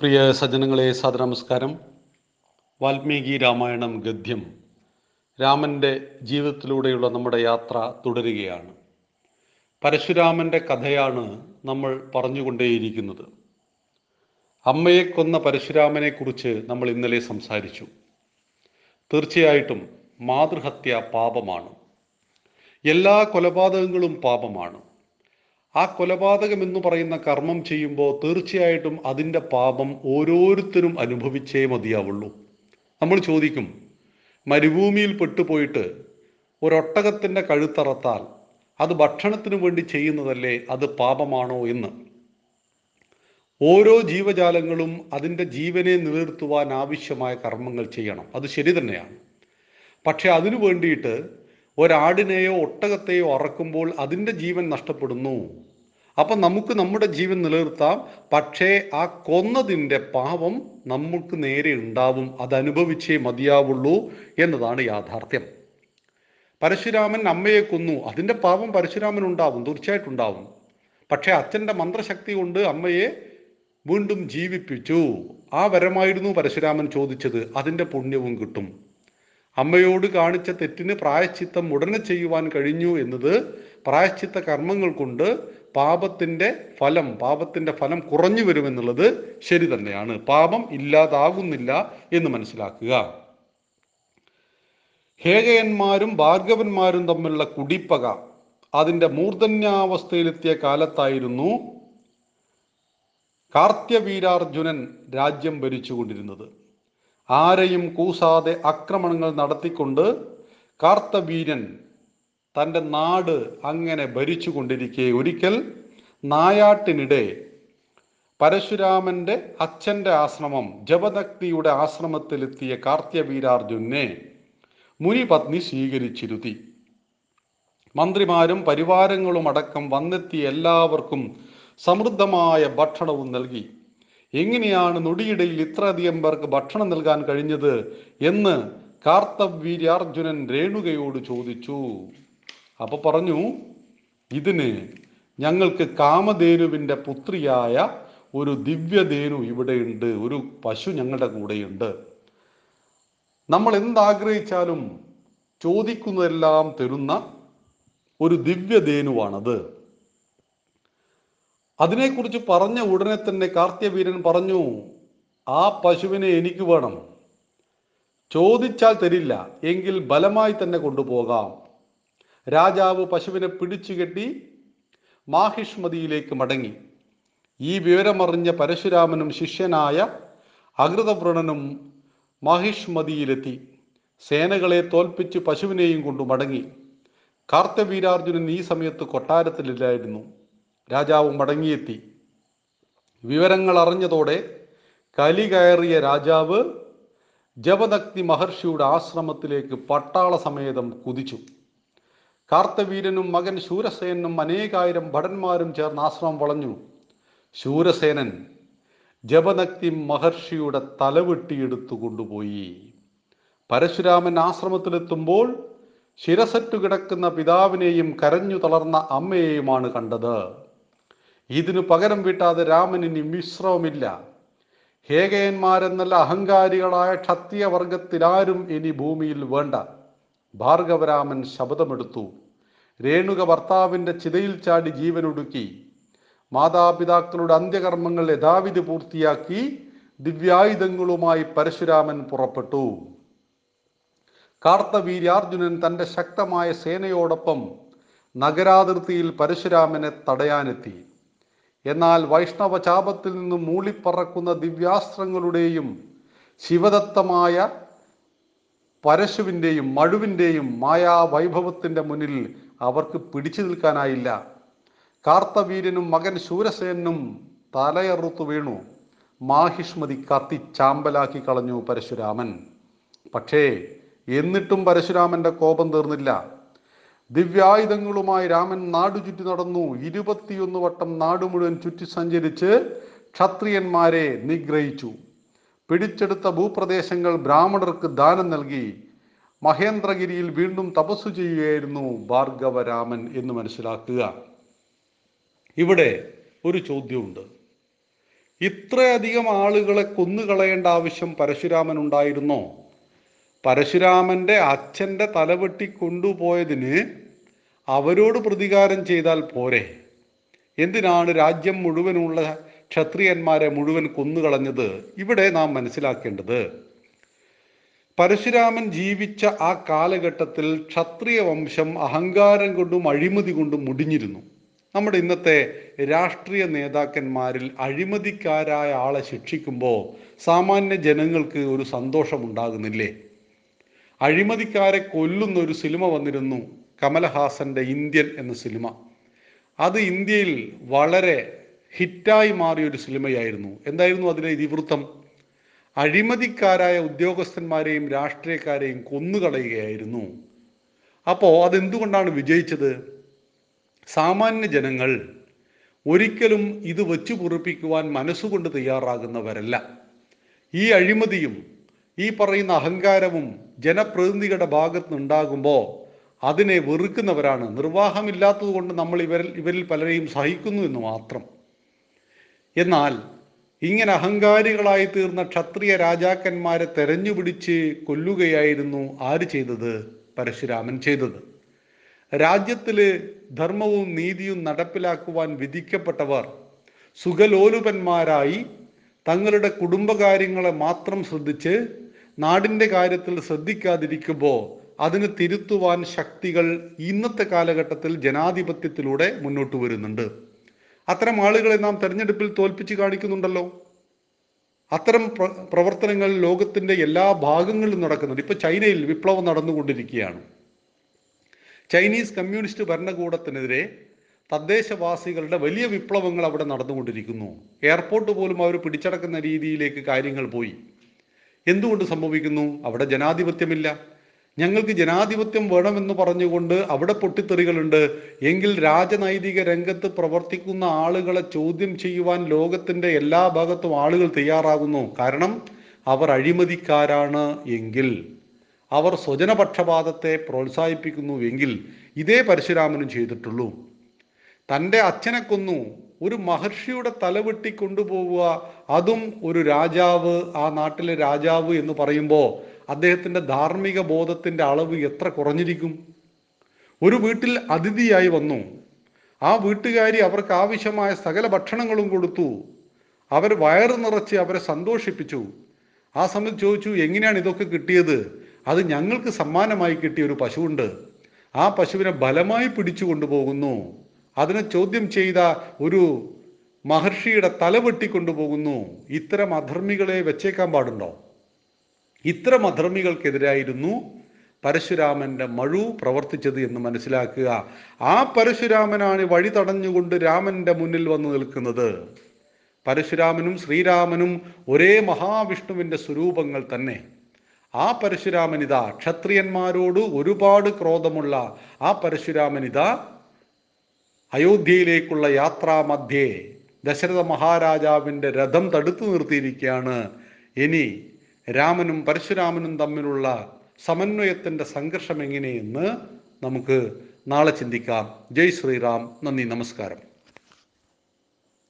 പ്രിയ സജ്ജനങ്ങളെ സദനമസ്കാരം വാൽമീകി രാമായണം ഗദ്യം. രാമന്റെ ജീവിതത്തിലൂടെയുള്ള നമ്മുടെ യാത്ര തുടരുകയാണ്. പരശുരാമന്റെ കഥയാണ് നമ്മൾ പറഞ്ഞുകൊണ്ടേയിരിക്കുന്നത്. അമ്മയെ കൊന്ന പരശുരാമനെ കുറിച്ച് നമ്മൾ ഇന്നലെ സംസാരിച്ചു. തീർച്ചയായിട്ടും മാതൃഹത്യ പാപമാണ്. എല്ലാ കൊലപാതകങ്ങളും പാപമാണ്. ആ കൊലപാതകം എന്ന് പറയുന്ന കർമ്മം ചെയ്യുമ്പോൾ തീർച്ചയായിട്ടും അതിന്റെ പാപം ഓരോരുത്തരും അനുഭവിച്ചേ മതിയാവുള്ളൂ. നമ്മൾ ചോദിക്കും മരുഭൂമിയിൽ പെട്ടുപോയിട്ട് ഒരൊട്ടകത്തിന്റെ കഴുത്തറത്താൽ അത് ഭക്ഷണത്തിനു വേണ്ടി ചെയ്യുന്നതല്ലേ അത് പാപമാണോ എന്ന്? ഓരോ ജീവജാലങ്ങളും അതിന്റെ ജീവനെ നിലനിർത്തുവാൻ ആവശ്യമായ കർമ്മങ്ങൾ ചെയ്യണം. അത് ശരി തന്നെയാണ്. പക്ഷെ അതിനു വേണ്ടിയിട്ട് ഒരാടിനെയോ ഒട്ടകത്തെയോ അറക്കുമ്പോൾ അതിന്റെ ജീവൻ നഷ്ടപ്പെടുന്നു. അപ്പം നമുക്ക് നമ്മുടെ ജീവൻ നിലനിർത്താം. പക്ഷേ ആ കൊന്നതിന്റെ പാപം നമുക്ക് നേരെ ഉണ്ടാവും. അതനുഭവിച്ചേ മതിയാവുള്ളൂ എന്നതാണ് യാഥാർത്ഥ്യം. പരശുരാമൻ അമ്മയെ കൊന്നു. അതിന്റെ പാപം പരശുരാമൻ ഉണ്ടാവും തീർച്ചയായിട്ടും ഉണ്ടാവും. പക്ഷേ അച്ഛന്റെ മന്ത്രശക്തി കൊണ്ട് അമ്മയെ വീണ്ടും ജീവിപ്പിച്ചു. ആ വരമായിരുന്നു പരശുരാമൻ ചോദിച്ചത്. അതിന്റെ പുണ്യവും കിട്ടും. അമ്മയോട് കാണിച്ച തെറ്റിന് പ്രായശ്ചിത്തം ഉടനെ ചെയ്യുവാൻ കഴിഞ്ഞു എന്നത് പ്രായശ്ചിത്ത കർമ്മങ്ങൾ കൊണ്ട് പാപത്തിന്റെ ഫലം പാപത്തിന്റെ ഫലം കുറഞ്ഞു വരുമെന്നുള്ളത് ശരി തന്നെയാണ്. പാപം ഇല്ലാതാകുന്നില്ല എന്ന് മനസ്സിലാക്കുക. ഹേഗയന്മാരും ഭാർഗവന്മാരും തമ്മിലുള്ള കുടിപ്പക അതിന്റെ മൂർധന്യാവസ്ഥയിലെത്തിയ കാലത്തായിരുന്നു കാർത്യവീരാർജുനൻ രാജ്യം ഭരിച്ചുകൊണ്ടിരുന്നത്. ആരെയും കൂസാതെ ആക്രമണങ്ങൾ നടത്തിക്കൊണ്ട് കാർത്തവീരൻ തന്റെ നാട് അങ്ങനെ ഭരിച്ചുകൊണ്ടിരിക്കെ. ഒരിക്കൽ നായാട്ടിനിടെ പരശുരാമന്റെ അച്ഛന്റെ ആശ്രമം ജപദക്തിയുടെ ആശ്രമത്തിലെത്തിയ കാർത്തികവീരാർജുനെ മുനിപത്നി സ്വീകരിച്ചിരുത്തി. മന്ത്രിമാരും പരിവാരങ്ങളും അടക്കം വന്നെത്തിയ എല്ലാവർക്കും സമൃദ്ധമായ ഭക്ഷണവും നൽകി. എങ്ങനെയാണ് നൊടിയിടയിൽ ഇത്രയധികം പേർക്ക് ഭക്ഷണം നൽകാൻ കഴിഞ്ഞത് എന്ന് കാർത്തവീര്യാർജുനൻ രേണുകയോട് ചോദിച്ചു. അപ്പൊ പറഞ്ഞു ഇതിന് ഞങ്ങൾക്ക് കാമധേനുവിന്റെ പുത്രിയായ ഒരു ദിവ്യധേനു ഇവിടെയുണ്ട് ഒരു പശു ഞങ്ങളുടെ കൂടെയുണ്ട്. നമ്മൾ എന്താഗ്രഹിച്ചാലും ചോദിക്കുന്നതെല്ലാം തരുന്ന ഒരു ദിവ്യധേനുവാണത്. അതിനെക്കുറിച്ച് പറഞ്ഞ ഉടനെ തന്നെ കാർത്യവീരൻ പറഞ്ഞു ആ പശുവിനെ എനിക്ക് വേണം. ചോദിച്ചാൽ തരില്ല എങ്കിൽ ബലമായി തന്നെ കൊണ്ടുപോകാം. രാജാവ് പശുവിനെ പിടിച്ചു കെട്ടി മാഹിഷ്മതിയിലേക്ക് മടങ്ങി. ഈ വിവരമറിഞ്ഞ പരശുരാമനും ശിഷ്യനായ അകൃതവ്രണനും മഹിഷ്മതിയിലെത്തി. സേനകളെ തോൽപ്പിച്ച് പശുവിനെയും കൊണ്ടു മടങ്ങി. കാർത്തവീരാർജുനൻ ഈ സമയത്ത് കൊട്ടാരത്തിലില്ലായിരുന്നു. രാജാവ് മടങ്ങിയെത്തി. വിവരങ്ങൾ അറിഞ്ഞതോടെ കലി കയറിയ രാജാവ് ജപദക്തി മഹർഷിയുടെ ആശ്രമത്തിലേക്ക് പട്ടാള സമേതം കുതിച്ചു. കാർത്തവീരനും മകൻ ശൂരസേനും അനേകായിരം ഭടന്മാരും ചേർന്ന് ആശ്രമം വളഞ്ഞു. ശൂരസേനൻ ജപദക്തി മഹർഷിയുടെ തലവെട്ടിയെടുത്തു കൊണ്ടുപോയി. പരശുരാമൻ ആശ്രമത്തിലെത്തുമ്പോൾ ശിരസറ്റു കിടക്കുന്ന പിതാവിനെയും കരഞ്ഞു തളർന്ന അമ്മയെയുമാണ് കണ്ടത്. ഇതിനു പകരം വീട്ടാതെ രാമനിനി മിശ്രവുമില്ല. ഹേകയന്മാരെന്നല്ല അഹങ്കാരികളായ ക്ഷത്രിയ വർഗത്തിലാരും ഇനി ഭൂമിയിൽ വേണ്ട. ഭാർഗവരാമൻ ശബ്ദമെടുത്തു രേണുക ഭർത്താവിന്റെ ചിതയിൽ ചാടി ജീവനൊടുക്കി. മാതാപിതാക്കളുടെ അന്ത്യകർമ്മങ്ങൾ യഥാവിധി പൂർത്തിയാക്കി ദിവ്യായുധങ്ങളുമായി പരശുരാമൻ പുറപ്പെട്ടു. കാർത്തവീര്യാർജുനൻ തന്റെ ശക്തമായ സേനയോടൊപ്പം നഗരാതിർത്തിയിൽ പരശുരാമനെ തടയാനെത്തി. എന്നാൽ വൈഷ്ണവ ചാപത്തിൽ നിന്നും മൂളിപ്പറക്കുന്ന ദിവ്യാസ്ത്രങ്ങളുടെയും ശിവദത്തമായ പരശുവിന്റെയും മഴുവിന്റെയും മായാവൈഭവത്തിന്റെ മുന്നിൽ അവർക്ക് പിടിച്ചു നിൽക്കാനായില്ല. കാർത്തവീര്യനും മകൻ ശൂരസേനും തലയറുത്തു വീണു. മാഹിഷ്മതി കത്തി ചാമ്പലാക്കി കളഞ്ഞു പരശുരാമൻ. പക്ഷേ എന്നിട്ടും പരശുരാമന്റെ കോപം തീർന്നില്ല. ദിവ്യായുധങ്ങളുമായി രാമൻ നാടു ചുറ്റി നടന്നു. ഇരുപത്തിയൊന്ന് വട്ടം നാടു മുഴുവൻ ചുറ്റി സഞ്ചരിച്ച് ക്ഷത്രിയന്മാരെ നിഗ്രഹിച്ചു. പിടിച്ചെടുത്ത ഭൂപ്രദേശങ്ങൾ ബ്രാഹ്മണർക്ക് ദാനം നൽകി. മഹേന്ദ്രഗിരിയിൽ വീണ്ടും തപസ്സു ചെയ്യുകയായിരുന്നു ഭാർഗവരാമൻ എന്ന് മനസ്സിലാക്കുക. ഇവിടെ ഒരു ചോദ്യമുണ്ട്. ഇത്രയധികം ആളുകളെ കൊന്നുകളയേണ്ട ആവശ്യം പരശുരാമൻ ഉണ്ടായിരുന്നോ പരശുരാമന്റെ അച്ഛന്റെ തലവെട്ടി കൊണ്ടുപോയതിന് അവരോട് പ്രതികാരം ചെയ്താൽ പോരെ. എന്തിനാണ് രാജ്യം മുഴുവനുള്ള ക്ഷത്രിയന്മാരെ മുഴുവൻ കൊന്നുകളഞ്ഞത്? ഇവിടെ നാം മനസ്സിലാക്കേണ്ടത് പരശുരാമൻ ജീവിച്ച ആ കാലഘട്ടത്തിൽ ക്ഷത്രിയ വംശം അഹങ്കാരം കൊണ്ടും അഴിമതി കൊണ്ടും മുടിഞ്ഞിരുന്നു. നമ്മുടെ ഇന്നത്തെ രാഷ്ട്രീയ നേതാക്കന്മാരിൽ അഴിമതിക്കാരായ ആളെ ശിക്ഷിക്കുമ്പോൾ സാമാന്യ ജനങ്ങൾക്ക് ഒരു സന്തോഷം ഉണ്ടാകുന്നില്ലേ അഴിമതിക്കാരെ കൊല്ലുന്ന ഒരു സിനിമ വന്നിരുന്നു കമലഹാസന്റെ ഇന്ത്യൻ എന്ന സിനിമ. അത് ഇന്ത്യയിൽ വളരെ ഹിറ്റായി മാറിയ ഒരു സിനിമയായിരുന്നു. എന്തായിരുന്നു അതിലെ ഇതിവൃത്തം? അഴിമതിക്കാരായ ഉദ്യോഗസ്ഥന്മാരെയും രാഷ്ട്രീയക്കാരെയും കൊന്നുകളയുകയായിരുന്നു. അപ്പോൾ അതെന്തുകൊണ്ടാണ് വിജയിച്ചത്? സാമാന്യ ജനങ്ങൾ ഒരിക്കലും ഇത് വെച്ചു പൊറിപ്പിക്കുവാൻ മനസ്സുകൊണ്ട് തയ്യാറാകുന്നവരല്ല. ഈ അഴിമതിയും ഈ പറയുന്ന അഹങ്കാരവും ജനപ്രതിനിധികളുടെ ഭാഗത്ത് നിന്നുണ്ടാകുമ്പോൾ അതിനെ വെറുക്കുന്നവരാണ്. നിർവാഹമില്ലാത്തത് കൊണ്ട് നമ്മൾ ഇവരിൽ ഇവരിൽ പലരെയും സഹിക്കുന്നു എന്ന് മാത്രം. എന്നാൽ ഇങ്ങനെ അഹങ്കാരികളായി തീർന്ന ക്ഷത്രിയ രാജാക്കന്മാരെ തെരഞ്ഞുപിടിച്ച് കൊല്ലുകയായിരുന്നു ആര് ചെയ്തത്? പരശുരാമൻ ചെയ്തത്. രാജ്യത്തിൽ ധർമ്മവും നീതിയും നടപ്പിലാക്കുവാൻ വിധിക്കപ്പെട്ടവർ സുഖലോലുപന്മാരായി തങ്ങളുടെ കുടുംബകാര്യങ്ങളെ മാത്രം ശ്രദ്ധിച്ച് നാടിന്റെ കാര്യത്തിൽ ശ്രദ്ധിക്കാതിരിക്കുമ്പോൾ അതിന് തിരുത്തുവാൻ ശക്തികൾ ഇന്നത്തെ കാലഘട്ടത്തിൽ ജനാധിപത്യത്തിലൂടെ മുന്നോട്ട് വരുന്നുണ്ട്. അത്തരം ആളുകളെ നാം തെരഞ്ഞെടുപ്പിൽ തോൽപ്പിച്ച് കാണിക്കുന്നുണ്ടല്ലോ. അത്തരം പ്രവർത്തനങ്ങൾ ലോകത്തിന്റെ എല്ലാ ഭാഗങ്ങളിലും നടക്കുന്നുണ്ട്. ഇപ്പൊ ചൈനയിൽ വിപ്ലവം നടന്നുകൊണ്ടിരിക്കുകയാണ്. ചൈനീസ് കമ്മ്യൂണിസ്റ്റ് ഭരണകൂടത്തിനെതിരെ തദ്ദേശവാസികളുടെ വലിയ വിപ്ലവങ്ങൾ അവിടെ നടന്നുകൊണ്ടിരിക്കുന്നു. എയർപോർട്ട് പോലും അവർ പിടിച്ചടക്കുന്ന രീതിയിലേക്ക് കാര്യങ്ങൾ പോയി. എന്തുകൊണ്ട് സംഭവിക്കുന്നു? അവിടെ ജനാധിപത്യമില്ല. ഞങ്ങൾക്ക് ജനാധിപത്യം വേണമെന്ന് പറഞ്ഞുകൊണ്ട് അവിടെ പൊട്ടിത്തെറികളുണ്ട്. എങ്കിൽ രാജനൈതിക രംഗത്ത് പ്രവർത്തിക്കുന്ന ആളുകളെ ചോദ്യം ചെയ്യുവാൻ ലോകത്തിന്റെ എല്ലാ ഭാഗത്തും ആളുകൾ തയ്യാറാകുന്നു. കാരണം അവർ അഴിമതിക്കാരാണ് എങ്കിൽ അവർ സ്വജനപക്ഷപാതത്തെ പ്രോത്സാഹിപ്പിക്കുന്നു എങ്കിൽ ഇതേ പരശുരാമനും ചെയ്തിട്ടുള്ളൂ. തന്റെ അച്ഛനെ കൊന്നു. ഒരു മഹർഷിയുടെ തലവെട്ടി കൊണ്ടുപോവുക. അതും ഒരു രാജാവ് ആ നാട്ടിലെ രാജാവ് എന്ന് പറയുമ്പോൾ അദ്ദേഹത്തിന്റെ ധാർമ്മിക ബോധത്തിന്റെ അളവ് എത്ര കുറഞ്ഞിരിക്കും? ഒരു വീട്ടിൽ അതിഥിയായി വന്നു. ആ വീട്ടുകാരി അവർക്ക് ആവശ്യമായ സകല ഭക്ഷണങ്ങളും കൊടുത്തു. അവർ വയറ് നിറച്ച് അവരെ സന്തോഷിപ്പിച്ചു. ആ സമയത്ത് ചോദിച്ചു എങ്ങനെയാണ് ഇതൊക്കെ കിട്ടിയത്? അത് ഞങ്ങൾക്ക് സമ്മാനമായി കിട്ടിയ ഒരു പശുവുണ്ട്. ആ പശുവിനെ ബലമായി പിടിച്ചു കൊണ്ടുപോകുന്നു. അതിനെ ചോദ്യം ചെയ്ത ഒരു മഹർഷിയുടെ തല വെട്ടിക്കൊണ്ടുപോകുന്നു. ഇത്തരം അധർമ്മികളെ വെച്ചേക്കാൻ പാടുണ്ടോ? ഇത്തരം അധർമ്മികൾക്കെതിരായിരുന്നു പരശുരാമന്റെ മഴു പ്രവർത്തിച്ചത് എന്ന് മനസ്സിലാക്കുക. ആ പരശുരാമനാണ് വഴി തടഞ്ഞുകൊണ്ട് രാമന്റെ മുന്നിൽ വന്നു നിൽക്കുന്നത്. പരശുരാമനും ശ്രീരാമനും ഒരേ മഹാവിഷ്ണുവിന്റെ സ്വരൂപങ്ങൾ തന്നെ. ആ പരശുരാമനിത ക്ഷത്രിയന്മാരോട് ഒരുപാട് ക്രോധമുള്ള ആ പരശുരാമനിത അയോധ്യയിലേക്കുള്ള യാത്രാമധ്യേ ദശരഥ മഹാരാജാവിന്റെ രഥം തടുത്തു നിർത്തിയിരിക്കുകയാണ്. ഇനി രാമനും പരശുരാമനും തമ്മിലുള്ള സമന്വയത്തിന്റെ സംഘർഷം എങ്ങനെയെന്ന് നമുക്ക് നാളെ ചിന്തിക്കാം. ജയ് ശ്രീറാം. നന്ദി. നമസ്കാരം.